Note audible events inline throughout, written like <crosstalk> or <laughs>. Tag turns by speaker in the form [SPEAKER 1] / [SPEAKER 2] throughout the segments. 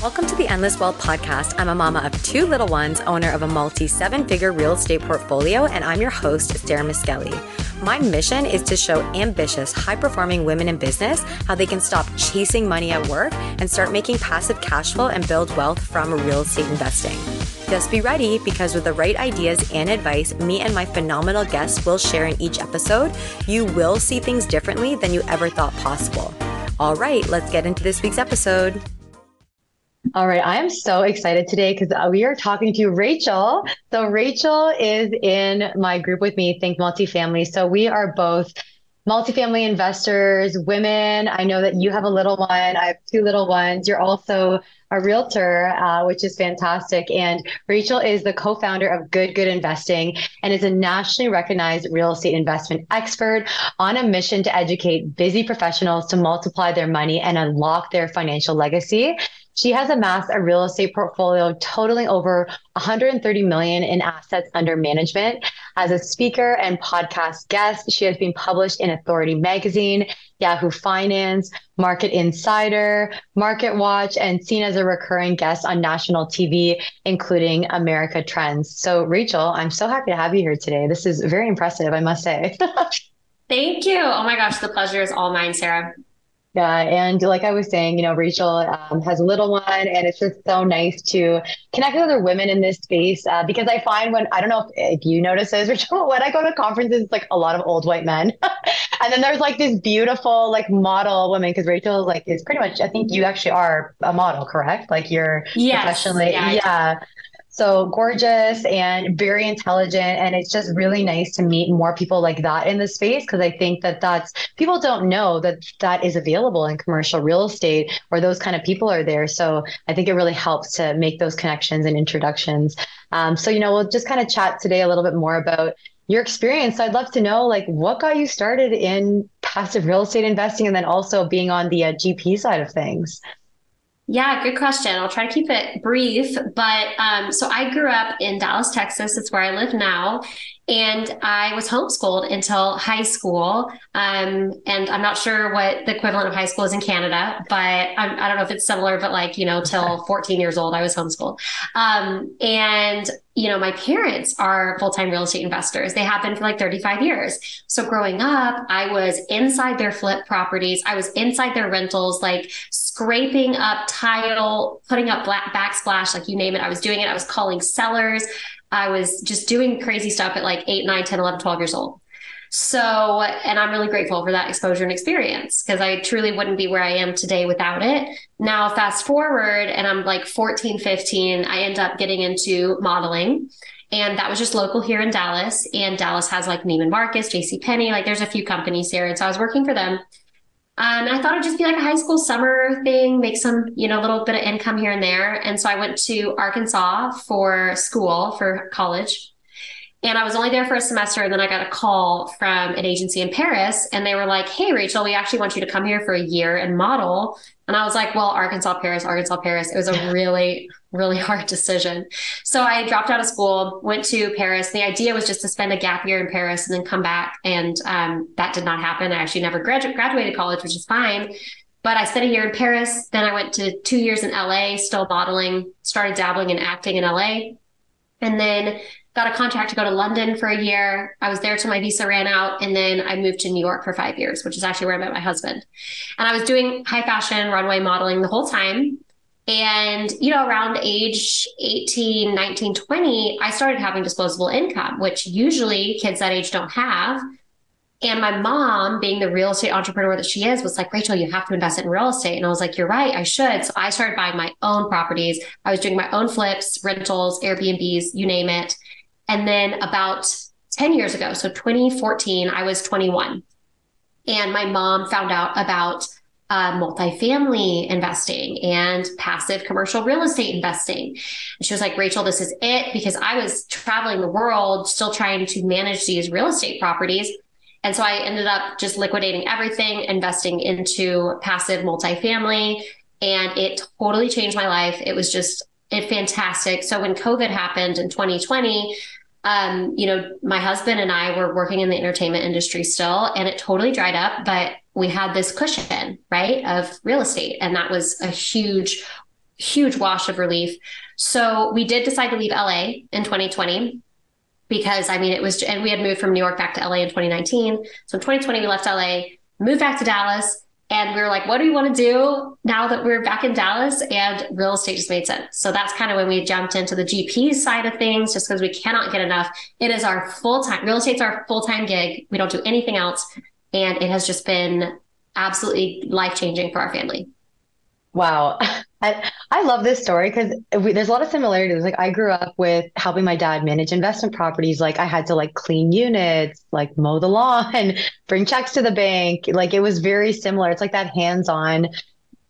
[SPEAKER 1] Welcome to the Endless Wealth Podcast. I'm a mama of two little ones, owner of a multi seven figure real estate portfolio, and I'm your host, Sarah Miskelly. My mission is to show ambitious, high performing women in business how they can stop chasing money at work and start making passive cash flow and build wealth from real estate investing. Just be ready because with the right ideas and advice, me and my phenomenal guests will share in each episode, you will see things differently than you ever thought possible. All right, let's get into this week's episode. All right, I am so excited today because uh, we are talking to Rachel. So Rachel is in my group with me, Think Multifamily. So we are both multifamily investors, women. I know that you have a little one. I have two little ones. You're also a realtor, uh, which is fantastic. And Rachel is the co-founder of Good Good Investing and is a nationally recognized real estate investment expert on a mission to educate busy professionals to multiply their money and unlock their financial legacy. She has amassed a real estate portfolio totaling over 130 million in assets under management. As a speaker and podcast guest, she has been published in Authority Magazine, Yahoo Finance, Market Insider, Market Watch, and seen as a recurring guest on national TV, including America Trends. So, Rachel, I'm so happy to have you here today. This is very impressive, I must say. <laughs>
[SPEAKER 2] Thank you. Oh my gosh, the pleasure is all mine, Sarah.
[SPEAKER 1] Yeah, and like I was saying, you know, Rachel um, has a little one, and it's just so nice to connect with other women in this space uh, because I find when I don't know if, if you notice this, <laughs> Rachel, when I go to conferences, it's like a lot of old white men, <laughs> and then there's like this beautiful like model woman because Rachel is like is pretty much I think you actually are a model, correct? Like you're yes. professionally, yeah. yeah. So gorgeous and very intelligent. And it's just really nice to meet more people like that in the space because I think that that's people don't know that that is available in commercial real estate or those kind of people are there. So I think it really helps to make those connections and introductions. Um, so, you know, we'll just kind of chat today a little bit more about your experience. So I'd love to know like what got you started in passive real estate investing and then also being on the uh, GP side of things.
[SPEAKER 2] Yeah, good question. I'll try to keep it brief. But um, so I grew up in Dallas, Texas. It's where I live now. And I was homeschooled until high school. Um, and I'm not sure what the equivalent of high school is in Canada, but I'm, I do not know if it's similar, but like, you know, till 14 years old, I was homeschooled. Um, and, you know, my parents are full time real estate investors. They have been for like 35 years. So growing up, I was inside their flip properties, I was inside their rentals, like scraping up tile, putting up black backsplash, like you name it. I was doing it. I was calling sellers. I was just doing crazy stuff at like 8, 9, 10, 11, 12 years old. So, and I'm really grateful for that exposure and experience because I truly wouldn't be where I am today without it. Now, fast forward, and I'm like 14, 15, I end up getting into modeling. And that was just local here in Dallas. And Dallas has like Neiman Marcus, JC Penney, like there's a few companies here. And so I was working for them. Um, and I thought it'd just be like a high school summer thing, make some, you know, a little bit of income here and there. And so I went to Arkansas for school, for college. And I was only there for a semester. And then I got a call from an agency in Paris. And they were like, Hey, Rachel, we actually want you to come here for a year and model. And I was like, Well, Arkansas, Paris, Arkansas, Paris. It was a really, really <laughs> hard decision. So I dropped out of school, went to Paris. The idea was just to spend a gap year in Paris and then come back. And um, that did not happen. I actually never gradu- graduated college, which is fine. But I spent a year in Paris. Then I went to two years in LA, still modeling, started dabbling in acting in LA. And then got a contract to go to London for a year. I was there till my visa ran out. And then I moved to New York for five years, which is actually where I met my husband. And I was doing high fashion runway modeling the whole time. And, you know, around age 18, 19, 20, I started having disposable income, which usually kids that age don't have. And my mom, being the real estate entrepreneur that she is, was like, Rachel, you have to invest in real estate. And I was like, you're right, I should. So I started buying my own properties. I was doing my own flips, rentals, Airbnbs, you name it. And then about 10 years ago, so 2014, I was 21. And my mom found out about uh, multifamily investing and passive commercial real estate investing. And she was like, Rachel, this is it because I was traveling the world still trying to manage these real estate properties. And so I ended up just liquidating everything, investing into passive multifamily, and it totally changed my life. It was just it fantastic. So when COVID happened in 2020, um, you know, my husband and I were working in the entertainment industry still, and it totally dried up, but we had this cushion, right, of real estate. And that was a huge, huge wash of relief. So we did decide to leave LA in 2020 because I mean, it was, and we had moved from New York back to LA in 2019. So in 2020, we left LA, moved back to Dallas, and we were like, what do we want to do now that we're back in Dallas? And real estate just made sense. So that's kind of when we jumped into the GP side of things, just because we cannot get enough. It is our full time, real estate's our full time gig. We don't do anything else. And it has just been absolutely life changing for our family.
[SPEAKER 1] Wow. I, I love this story because there's a lot of similarities. Like I grew up with helping my dad manage investment properties. Like I had to like clean units, like mow the lawn, <laughs> bring checks to the bank. Like it was very similar. It's like that hands-on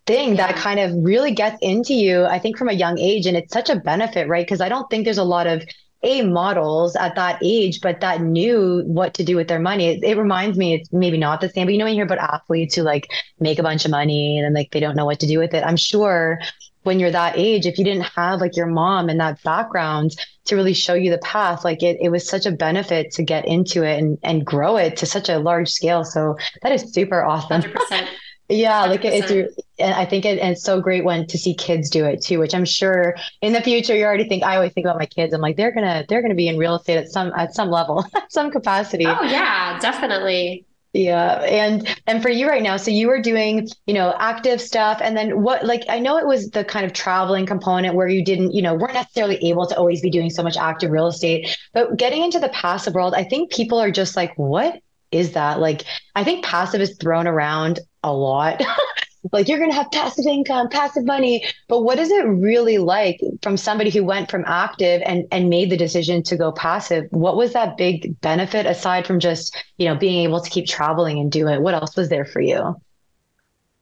[SPEAKER 1] thing that kind of really gets into you, I think from a young age. And it's such a benefit, right? Because I don't think there's a lot of a models at that age, but that knew what to do with their money. It, it, reminds me, it's maybe not the same, but you know, when you hear about athletes who like make a bunch of money and then like they don't know what to do with it. I'm sure when you're that age, if you didn't have like your mom and that background to really show you the path, like it, it was such a benefit to get into it and, and grow it to such a large scale. So that is super awesome. 100%. <laughs> Yeah, 100%. like it's, and I think it, and it's so great when to see kids do it too, which I'm sure in the future you already think. I always think about my kids. I'm like they're gonna they're gonna be in real estate at some at some level, <laughs> some capacity.
[SPEAKER 2] Oh yeah, definitely.
[SPEAKER 1] Yeah, and and for you right now, so you were doing you know active stuff, and then what? Like I know it was the kind of traveling component where you didn't you know weren't necessarily able to always be doing so much active real estate, but getting into the passive world, I think people are just like, what is that? Like I think passive is thrown around a lot. <laughs> like you're going to have passive income, passive money. But what is it really like from somebody who went from active and, and made the decision to go passive? What was that big benefit aside from just, you know, being able to keep traveling and do it? What else was there for you?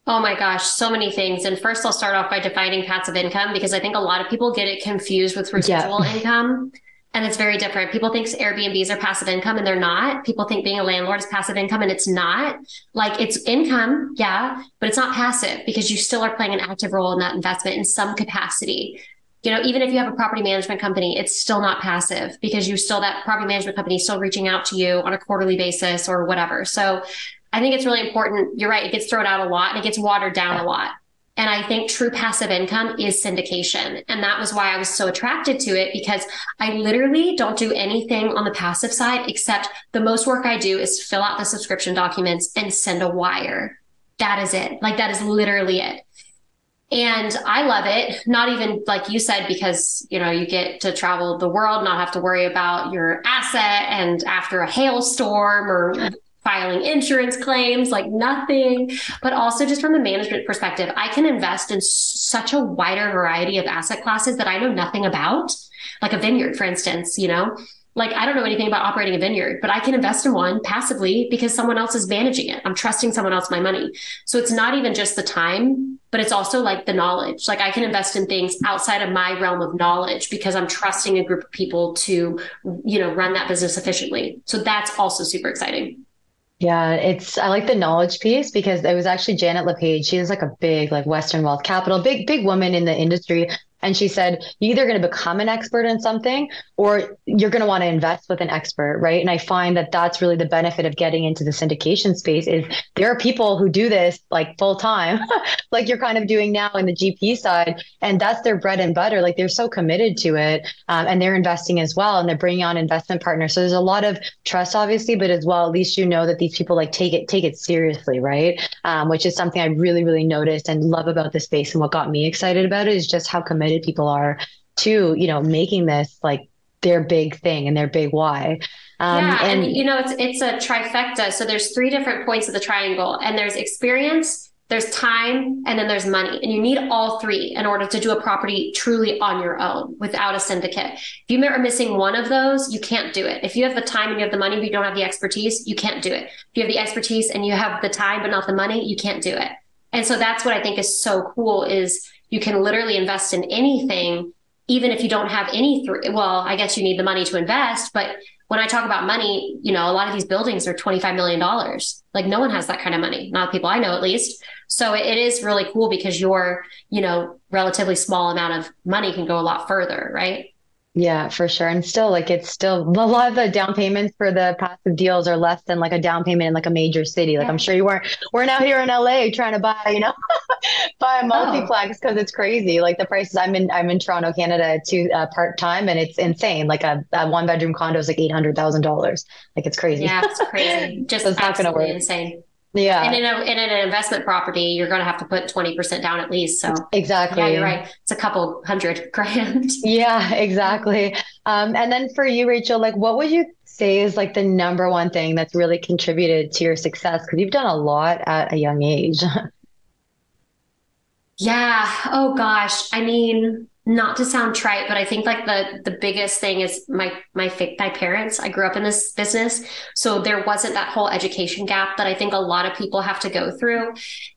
[SPEAKER 2] Oh my gosh, so many things. And first, I'll start off by defining passive income because I think a lot of people get it confused with residual yeah. income. And it's very different. People think Airbnbs are passive income and they're not. People think being a landlord is passive income and it's not. Like it's income, yeah, but it's not passive because you still are playing an active role in that investment in some capacity. You know, even if you have a property management company, it's still not passive because you still, that property management company is still reaching out to you on a quarterly basis or whatever. So I think it's really important. You're right. It gets thrown out a lot and it gets watered down a lot. And I think true passive income is syndication. And that was why I was so attracted to it because I literally don't do anything on the passive side except the most work I do is fill out the subscription documents and send a wire. That is it. Like that is literally it. And I love it. Not even like you said, because, you know, you get to travel the world, not have to worry about your asset and after a hailstorm or filing insurance claims, like nothing, but also just from the management perspective, I can invest in such a wider variety of asset classes that I know nothing about, like a vineyard, for instance, you know, like I don't know anything about operating a vineyard, but I can invest in one passively because someone else is managing it. I'm trusting someone else my money. So it's not even just the time, but it's also like the knowledge. Like I can invest in things outside of my realm of knowledge because I'm trusting a group of people to, you know, run that business efficiently. So that's also super exciting.
[SPEAKER 1] Yeah, it's I like the knowledge piece because it was actually Janet LePage. She is like a big like Western wealth capital, big big woman in the industry. And she said, you're either going to become an expert in something or you're going to want to invest with an expert, right? And I find that that's really the benefit of getting into the syndication space is there are people who do this like full time, <laughs> like you're kind of doing now in the GP side. And that's their bread and butter. Like they're so committed to it um, and they're investing as well. And they're bringing on investment partners. So there's a lot of trust, obviously, but as well, at least you know that these people like take it, take it seriously, right? Um, which is something I really, really noticed and love about the space. And what got me excited about it is just how committed committed people are to you know making this like their big thing and their big why.
[SPEAKER 2] Um, yeah and, and you know it's it's a trifecta. So there's three different points of the triangle and there's experience there's time and then there's money. And you need all three in order to do a property truly on your own without a syndicate. If you are missing one of those you can't do it. If you have the time and you have the money but you don't have the expertise you can't do it. If you have the expertise and you have the time but not the money you can't do it. And so that's what i think is so cool is you can literally invest in anything, even if you don't have any three. Well, I guess you need the money to invest, but when I talk about money, you know, a lot of these buildings are $25 million. Like no one has that kind of money, not people I know at least. So it is really cool because your, you know, relatively small amount of money can go a lot further, right?
[SPEAKER 1] Yeah, for sure. And still, like, it's still <laughs> a lot of the down payments for the passive deals are less than like a down payment in like a major city. Like,
[SPEAKER 2] Yeah.
[SPEAKER 1] I'm sure you weren't, we're now here in LA trying to buy, you know, <laughs> buy a
[SPEAKER 2] Oh,
[SPEAKER 1] multiplex because it's crazy. Like, the prices, I'm in, I'm in Toronto, Canada, to uh, part time, and it's insane. Like, a, a one bedroom condo is like $800,000. Like, it's crazy.
[SPEAKER 2] yeah, it's crazy. <laughs> Just
[SPEAKER 1] So it's not going to
[SPEAKER 2] absolutely
[SPEAKER 1] work.
[SPEAKER 2] insane. And
[SPEAKER 1] Yeah,
[SPEAKER 2] in a in an investment property, you're going to have to put 20% down at least. So
[SPEAKER 1] exactly.
[SPEAKER 2] yeah, you're right. It's a couple hundred <laughs> grand.
[SPEAKER 1] Yeah, exactly. Um, and then for you, Rachel, like what would you say is like the number one thing that's really contributed to your success? Because you've done a lot at a young age. <laughs>
[SPEAKER 2] Yeah. Oh gosh. I mean, not to sound trite, but I think like the the biggest thing is my my my parents. I grew up in this business, so there wasn't that whole education gap that I think a lot of people have to go through.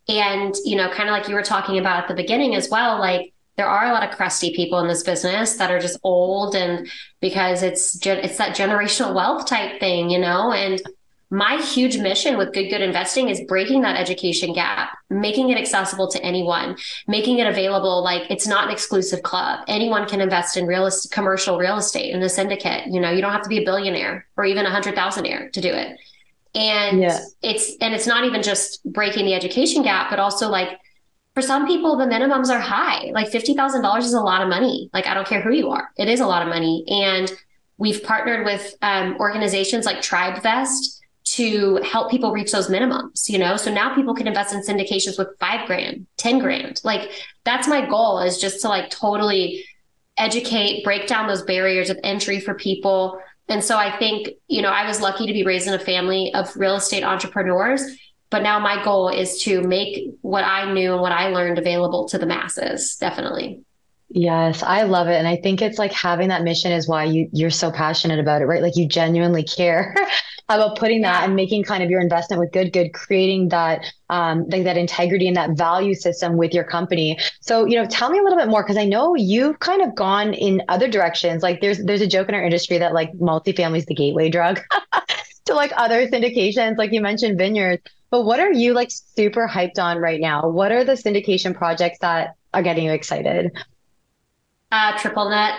[SPEAKER 2] And you know, kind of like you were talking about at the beginning as well, like there are a lot of crusty people in this business that are just old and because it's it's that generational wealth type thing, you know, and my huge mission with Good Good Investing is breaking that education gap, making it accessible to anyone, making it available. Like it's not an exclusive club. Anyone can invest in real estate, commercial real estate in a syndicate. You know, you don't have to be a billionaire or even a hundred thousandaire to do it. And
[SPEAKER 1] Yeah.
[SPEAKER 2] it's and it's not even just breaking the education gap, but also like for some people the minimums are high. Like fifty thousand dollars is a lot of money. Like I don't care who you are, it is a lot of money. And we've partnered with um, organizations like TribeVest to help people reach those minimums, you know? So now people can invest in syndications with five grand, 10 grand. Like that's my goal is just to like totally educate, break down those barriers of entry for people. And so I think, you know, I was lucky to be raised in a family of real estate entrepreneurs, but now my goal is to make what I knew and what I learned available to the masses, definitely.
[SPEAKER 1] Yes, I love it. And I think it's like having that mission is why you you're so passionate about it, right? Like you genuinely care about putting that and making kind of your investment with good, good, creating that um like that integrity and that value system with your company. So, you know, tell me a little bit more because I know you've kind of gone in other directions. Like there's there's a joke in our industry that like multifamily is the gateway drug <laughs> to like other syndications, like you mentioned vineyards. But what are you like super hyped on right now? What are the syndication projects that are getting you excited?
[SPEAKER 2] Uh, triple net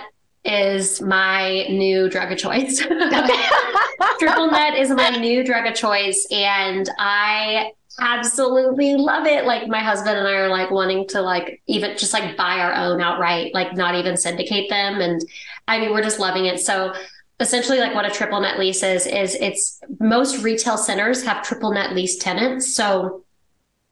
[SPEAKER 2] is my new drug of choice. <laughs> Triple net is my new drug of choice, and I absolutely love it. Like my husband and I are like wanting to like even just like buy our own outright, like not even syndicate them. And I mean, we're just loving it. So essentially like what a triple net lease is, is it's most retail centers have triple net lease tenants. So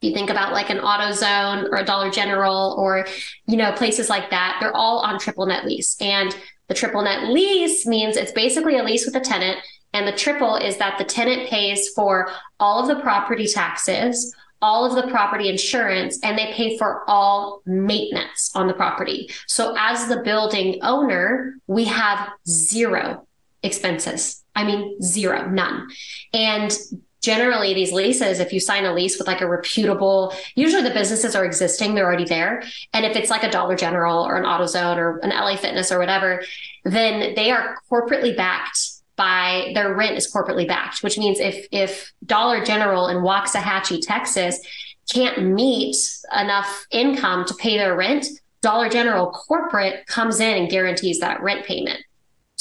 [SPEAKER 2] you think about like an AutoZone or a Dollar General or, you know, places like that, they're all on triple net lease. And the triple net lease means it's basically a lease with a tenant. And the triple is that the tenant pays for all of the property taxes, all of the property insurance, and they pay for all maintenance on the property. So as the building owner, we have zero expenses. I mean, zero, none. And generally these leases if you sign a lease with like a reputable usually the businesses are existing they're already there. And if it's like a dollar general or an autozone or an la fitness or whatever then they are corporately backed by their rent is corporately backed which means if if dollar general in waxahachie texas can't meet enough income to pay their rent dollar general corporate comes in and guarantees that rent payment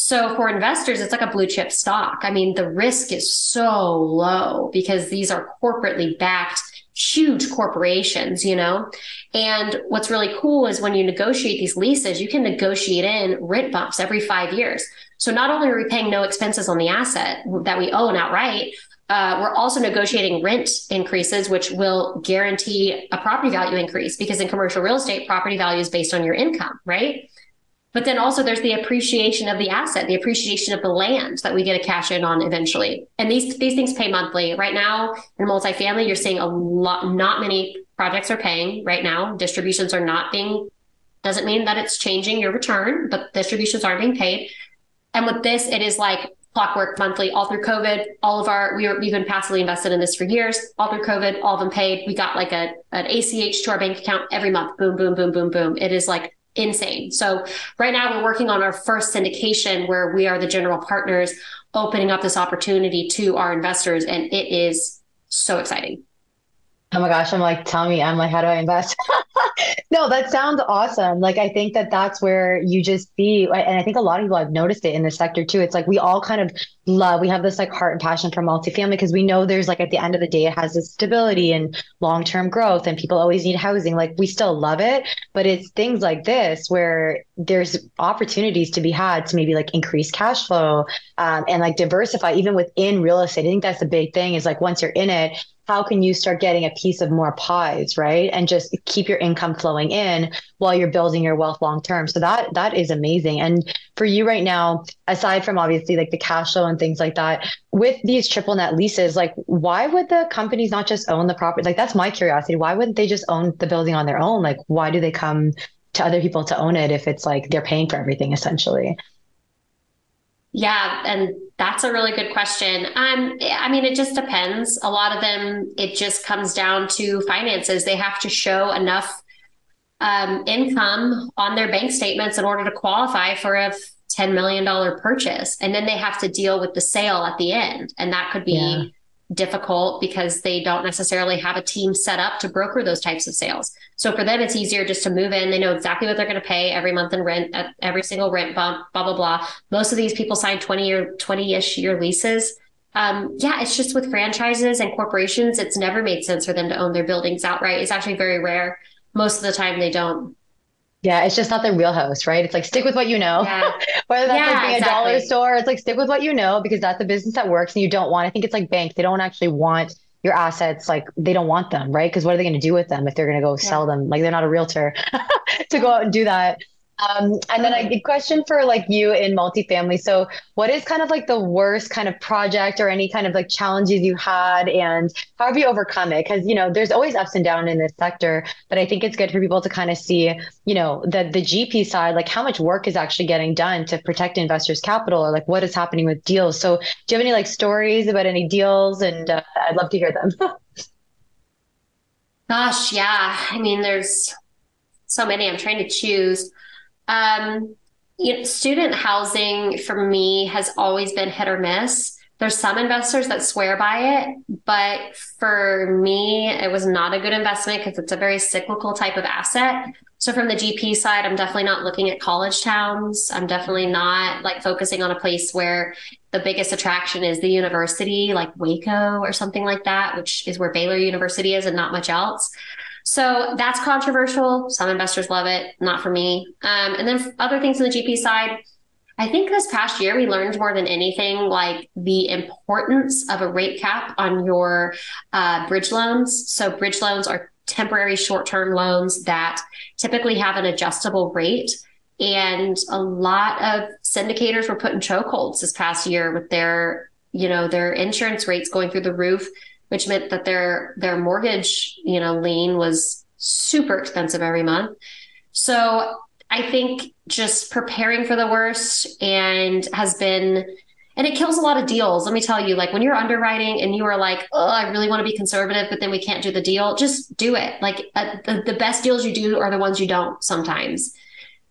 [SPEAKER 2] so for investors, it's like a blue chip stock. I mean, the risk is so low because these are corporately backed, huge corporations, you know? And what's really cool is when you negotiate these leases, you can negotiate in rent bumps every five years. So not only are we paying no expenses on the asset that we own outright, uh, we're also negotiating rent increases, which will guarantee a property value increase because in commercial real estate, property value is based on your income, right? But then also there's the appreciation of the asset, the appreciation of the land that we get a cash in on eventually. And these these things pay monthly. Right now in multifamily, you're seeing a lot not many projects are paying right now. Distributions are not being doesn't mean that it's changing your return, but distributions aren't being paid. And with this, it is like clockwork monthly all through COVID. All of our we were we've been passively invested in this for years. All through COVID, all of them paid. We got like a an ACH to our bank account every month. Boom, boom, boom, boom, boom. It is like insane. So right now we're working on our first syndication where we are the general partners opening up this opportunity to our investors and it is so exciting.
[SPEAKER 1] Oh my gosh, I'm like, tell me, I'm like, how do I invest? <laughs> no, that sounds awesome. Like, I think that that's where you just see, and I think a lot of people have noticed it in this sector too. It's like we all kind of love, we have this like heart and passion for multifamily because we know there's like at the end of the day, it has this stability and long term growth, and people always need housing. Like, we still love it, but it's things like this where there's opportunities to be had to maybe like increase cash flow um, and like diversify even within real estate. I think that's the big thing is like once you're in it, how can you start getting a piece of more pies, right? And just keep your income flowing in while you're building your wealth long term. So that that is amazing. And for you right now, aside from obviously like the cash flow and things like that, with these triple net leases, like why would the companies not just own the property? Like that's my curiosity. Why wouldn't they just own the building on their own? Like why do they come to other people to own it if it's like they're paying for everything essentially?
[SPEAKER 2] Yeah, and that's a really good question. Um, I mean, it just depends. A lot of them, it just comes down to finances. They have to show enough um, income on their bank statements in order to qualify for a $10 million purchase. And then they have to deal with the sale at the end. And that could be yeah difficult because they don't necessarily have a team set up to broker those types of sales. So for them, it's easier just to move in. They know exactly what they're going to pay every month in rent at every single rent bump, blah, blah, blah. Most of these people sign 20 year, 20 ish year leases. Um, yeah, it's just with franchises and corporations, it's never made sense for them to own their buildings outright. It's actually very rare. Most of the time they don't.
[SPEAKER 1] Yeah, it's just not their house, right? It's like stick with what you know. Yeah. <laughs> Whether that's yeah, like being exactly. a dollar store, it's like stick with what you know because that's the business that works and you don't want. I think it's like banks; they don't actually want your assets. Like they don't want them, right? Because what are they going to do with them if they're going to go yeah. sell them? Like they're not a realtor <laughs> to go out and do that. Um, and then a question for like you in multifamily. So, what is kind of like the worst kind of project or any kind of like challenges you had, and how have you overcome it? Because you know, there's always ups and downs in this sector, but I think it's good for people to kind of see, you know, the the GP side, like how much work is actually getting done to protect investors' capital, or like what is happening with deals. So, do you have any like stories about any deals? And uh, I'd love to hear them. <laughs>
[SPEAKER 2] Gosh, yeah. I mean, there's so many. I'm trying to choose. Um, you know, student housing for me has always been hit or miss. There's some investors that swear by it, but for me, it was not a good investment because it's a very cyclical type of asset. So from the GP side, I'm definitely not looking at college towns. I'm definitely not like focusing on a place where the biggest attraction is the university, like Waco or something like that, which is where Baylor University is and not much else. So that's controversial. Some investors love it, not for me. Um, and then other things on the GP side, I think this past year we learned more than anything like the importance of a rate cap on your uh, bridge loans. So bridge loans are temporary short-term loans that typically have an adjustable rate. And a lot of syndicators were put in chokeholds this past year with their, you know, their insurance rates going through the roof which meant that their their mortgage, you know, lien was super expensive every month. So I think just preparing for the worst and has been and it kills a lot of deals. Let me tell you, like when you're underwriting and you are like, oh, I really want to be conservative, but then we can't do the deal, just do it. Like uh, the, the best deals you do are the ones you don't sometimes.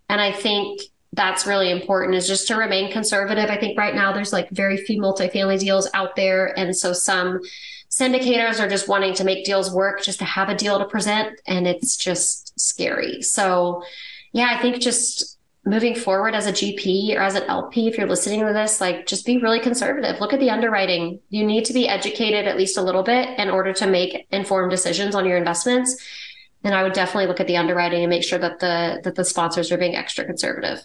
[SPEAKER 2] And I think that's really important is just to remain conservative. I think right now there's like very few multifamily deals out there. And so some syndicators are just wanting to make deals work just to have a deal to present and it's just scary. So yeah i think just moving forward as a gp or as an lp if you're listening to this like just be really conservative. Look at the underwriting. You need to be educated at least a little bit in order to make informed decisions on your investments. And i would definitely look at the underwriting and make sure that the that the sponsors are being extra conservative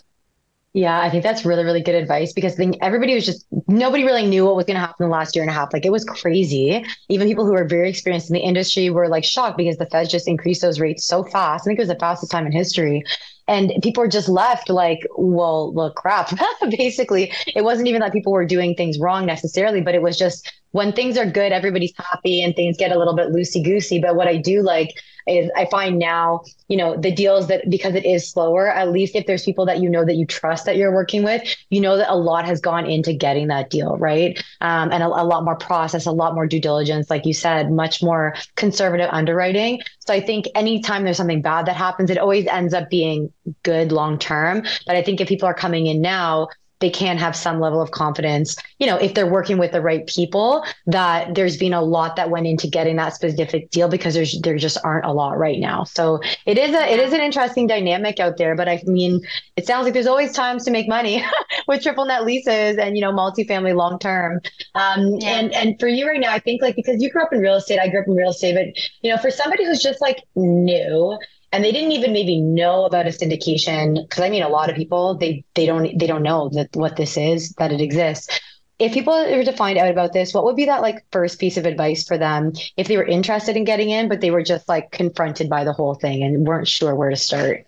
[SPEAKER 1] yeah, I think that's really, really good advice because I think everybody was just, nobody really knew what was going to happen the last year and a half. Like it was crazy. Even people who were very experienced in the industry were like shocked because the Fed just increased those rates so fast. I think it was the fastest time in history. And people were just left like, well, look, crap. <laughs> Basically, it wasn't even that people were doing things wrong necessarily, but it was just when things are good, everybody's happy and things get a little bit loosey goosey. But what I do like is I find now, you know, the deals that because it is slower, at least if there's people that you know that you trust that you're working with, you know that a lot has gone into getting that deal, right? Um, and a, a lot more process, a lot more due diligence, like you said, much more conservative underwriting. So I think anytime there's something bad that happens, it always ends up being good long term. But I think if people are coming in now, they can have some level of confidence, you know, if they're working with the right people, that there's been a lot that went into getting that specific deal because there's there just aren't a lot right now. So it is a it is an interesting dynamic out there. But I mean, it sounds like there's always times to make money <laughs> with triple net leases and you know multifamily long term. Um, yeah. and and for you right now, I think like because you grew up in real estate, I grew up in real estate, but you know, for somebody who's just like new and they didn't even maybe know about a syndication because i mean a lot of people they they don't they don't know that what this is that it exists. If people were to find out about this what would be that like first piece of advice for them if they were interested in getting in but they were just like confronted by the whole thing and weren't sure where to start?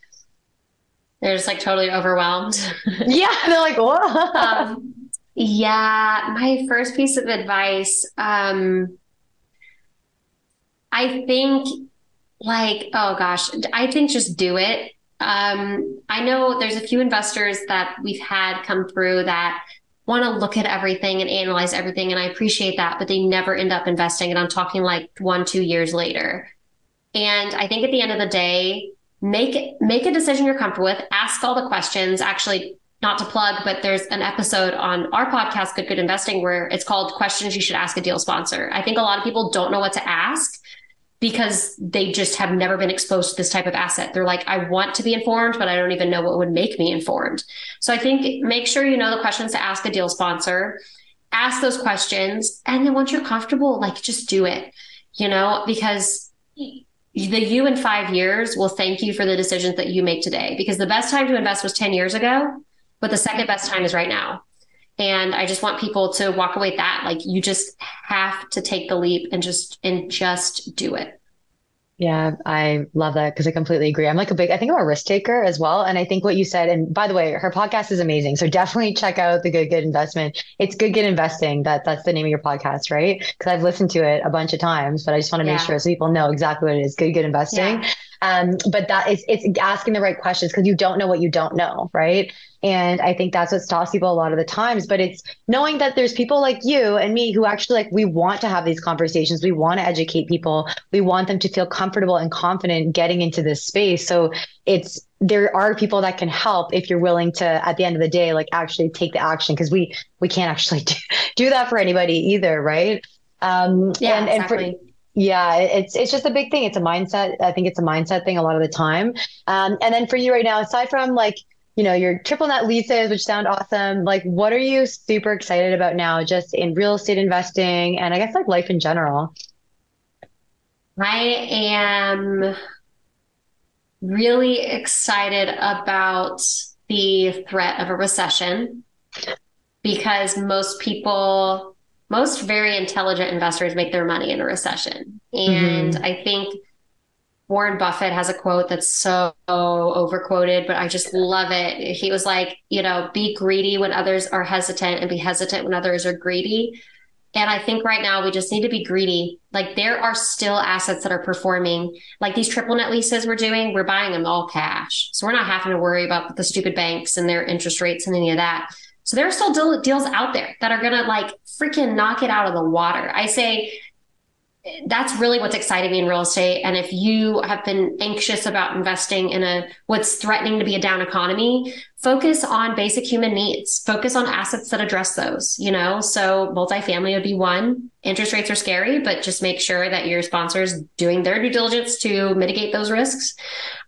[SPEAKER 2] They're just like totally overwhelmed. <laughs>
[SPEAKER 1] Yeah they're like <laughs> um,
[SPEAKER 2] yeah my first piece of advice um i think like, oh gosh, I think just do it. Um, I know there's a few investors that we've had come through that want to look at everything and analyze everything. And I appreciate that, but they never end up investing. And I'm talking like one, two years later. And I think at the end of the day, make make a decision you're comfortable with, ask all the questions. Actually, not to plug, but there's an episode on our podcast, Good Good Investing, where it's called Questions You Should Ask a Deal Sponsor. I think a lot of people don't know what to ask because they just have never been exposed to this type of asset. They're like, I want to be informed, but I don't even know what would make me informed. So I think make sure you know the questions to ask a deal sponsor, ask those questions. And then once you're comfortable, like just do it, you know, because the you in five years will thank you for the decisions that you make today. Because the best time to invest was 10 years ago, but the second best time is right now. And I just want people to walk away with that. Like you just have to take the leap and just and just do it.
[SPEAKER 1] Yeah, I love that because I completely agree. I'm like a big, I think I'm a risk taker as well. And I think what you said, and by the way, her podcast is amazing. So definitely check out the Good Good Investment. It's Good Good Investing. That that's the name of your podcast, right? Because I've listened to it a bunch of times, but I just want to yeah. make sure so people know exactly what it is. Good Good Investing. Yeah. Um, but that is it's asking the right questions because you don't know what you don't know, right? And I think that's what stops people a lot of the times. But it's knowing that there's people like you and me who actually like we want to have these conversations. We want to educate people. We want them to feel comfortable and confident getting into this space. So it's there are people that can help if you're willing to at the end of the day like actually take the action because we we can't actually do, <laughs> do that for anybody either right
[SPEAKER 2] um yeah and, exactly. and for
[SPEAKER 1] yeah, it's it's just a big thing. It's a mindset. I think it's a mindset thing a lot of the time. Um, and then for you right now, aside from like you know your triple net leases, which sound awesome, like what are you super excited about now, just in real estate investing and I guess like life in general?
[SPEAKER 2] I am really excited about the threat of a recession because most people most very intelligent investors make their money in a recession. And mm-hmm. I think Warren Buffett has a quote that's so overquoted, but I just love it. He was like, you know, be greedy when others are hesitant and be hesitant when others are greedy. And I think right now we just need to be greedy. Like there are still assets that are performing, like these triple net leases we're doing, we're buying them all cash. So we're not having to worry about the stupid banks and their interest rates and any of that. So there are still deals out there that are going to like freaking knock it out of the water. I say that's really what's exciting me in real estate. And if you have been anxious about investing in a what's threatening to be a down economy, focus on basic human needs. Focus on assets that address those. You know, so multifamily would be one interest rates are scary, but just make sure that your sponsor is doing their due diligence to mitigate those risks.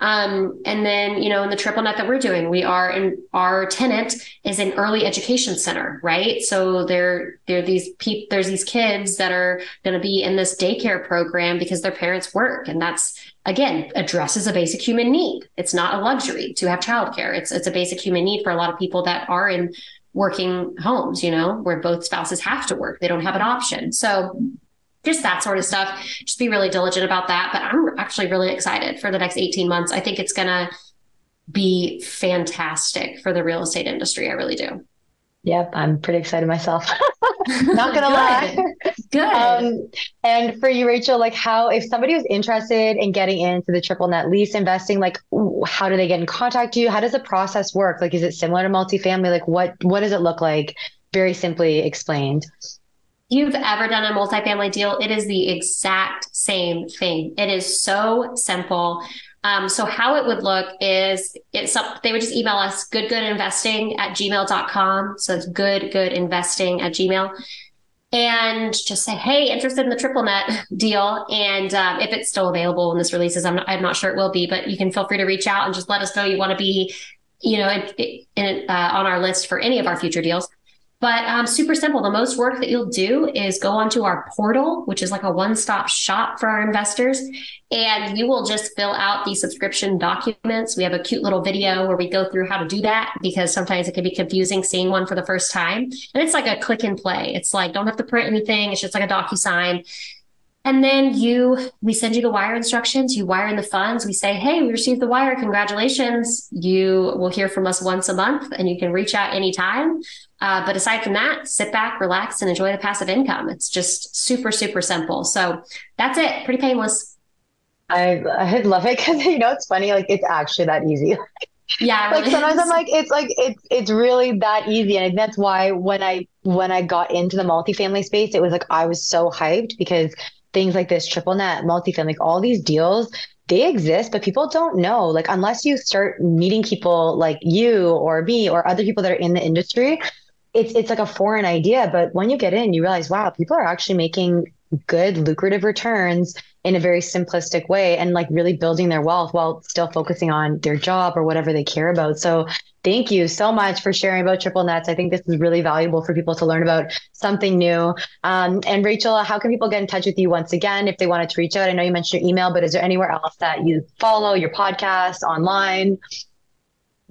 [SPEAKER 2] Um, and then, you know, in the triple net that we're doing, we are in our tenant is an early education center, right? So there, there these people, there's these kids that are going to be in this daycare program because their parents work. And that's, again, addresses a basic human need. It's not a luxury to have childcare. It's, it's a basic human need for a lot of people that are in working homes, you know, where both spouses have to work. They don't have an option. So just that sort of stuff. Just be really diligent about that. But I'm actually really excited for the next 18 months. I think it's going to be fantastic for the real estate industry. I really do.
[SPEAKER 1] Yep, I'm pretty excited myself. <laughs> Not gonna lie.
[SPEAKER 2] Good. Um,
[SPEAKER 1] and for you, Rachel, like how if somebody was interested in getting into the triple net lease investing, like how do they get in contact with you? How does the process work? Like, is it similar to multifamily? Like, what what does it look like? Very simply explained.
[SPEAKER 2] You've ever done a multifamily deal? It is the exact same thing. It is so simple. Um, so how it would look is it's up, they would just email us goodgoodinvesting at gmail.com. So it's good, good investing at gmail and just say, hey, interested in the triple net <laughs> deal. And um, if it's still available when this releases, I'm not, I'm not sure it will be, but you can feel free to reach out and just let us know you want to be, you know, in, in, uh, on our list for any of our future deals. But um, super simple. The most work that you'll do is go onto our portal, which is like a one stop shop for our investors. And you will just fill out the subscription documents. We have a cute little video where we go through how to do that because sometimes it can be confusing seeing one for the first time. And it's like a click and play. It's like, don't have to print anything. It's just like a DocuSign. And then you, we send you the wire instructions. You wire in the funds. We say, hey, we received the wire. Congratulations. You will hear from us once a month and you can reach out anytime. Uh, but aside from that, sit back, relax, and enjoy the passive income. It's just super, super simple. So that's it. Pretty painless.
[SPEAKER 3] I I love it because <laughs> you know it's funny. Like it's actually that easy. <laughs>
[SPEAKER 2] yeah.
[SPEAKER 3] like sometimes I'm <laughs> like it's like it's it's really that easy, and that's why when I when I got into the multifamily space, it was like I was so hyped because things like this triple net, multifamily, like all these deals, they exist, but people don't know. Like unless you start meeting people like you or me or other people that are in the industry, it's it's like a foreign idea. But when you get in, you realize, wow, people are actually making good lucrative returns in a very simplistic way and like really building their wealth while still focusing on their job or whatever they care about. So thank you so much for sharing about triple nets. I think this is really valuable for people to learn about something new. Um, and Rachel, how can people get in touch with you once again if they wanted to reach out? I know you mentioned your email, but is there anywhere else that you follow your podcast online?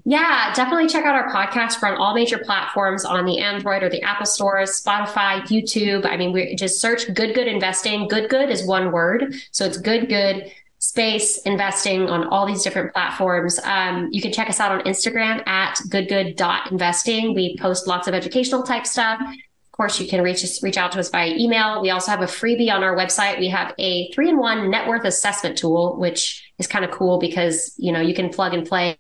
[SPEAKER 2] Yeah, definitely check out our podcast. We're on all major platforms on the Android or the Apple stores, Spotify, YouTube. I mean, we just search good, good investing. Good, good is one word. So it's good, good space investing on all these different platforms. Um, you can check us out on Instagram at goodgood.investing. We post lots of educational type stuff. Of course, you can reach us, reach out to us via email. We also have a freebie on our website. We have a three in one net worth assessment tool, which is kind of cool because, you know, you can plug and play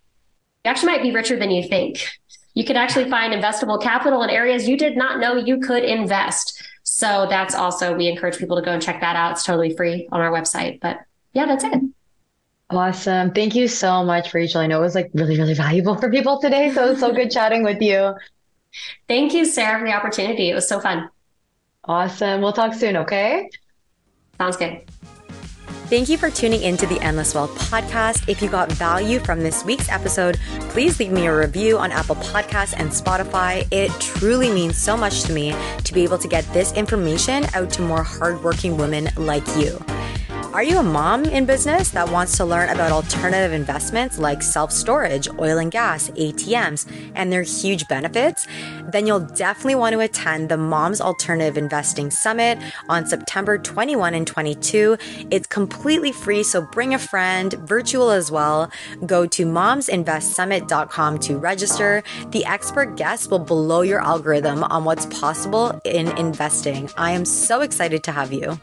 [SPEAKER 2] actually might be richer than you think. You could actually find investable capital in areas you did not know you could invest. So that's also, we encourage people to go and check that out. It's totally free on our website. But yeah, that's it.
[SPEAKER 3] Awesome. Thank you so much, Rachel. I know it was like really, really valuable for people today. So it's so good chatting with you.
[SPEAKER 2] Thank you, Sarah, for the opportunity. It was so fun.
[SPEAKER 3] Awesome. We'll talk soon, okay?
[SPEAKER 2] Sounds good.
[SPEAKER 1] Thank you for tuning into the Endless Wealth podcast. If you got value from this week's episode, please leave me a review on Apple Podcasts and Spotify. It truly means so much to me to be able to get this information out to more hardworking women like you. Are you a mom in business that wants to learn about alternative investments like self storage, oil and gas, ATMs, and their huge benefits? Then you'll definitely want to attend the Moms Alternative Investing Summit on September 21 and 22. It's completely free, so bring a friend, virtual as well. Go to momsinvestsummit.com to register. The expert guests will blow your algorithm on what's possible in investing. I am so excited to have you.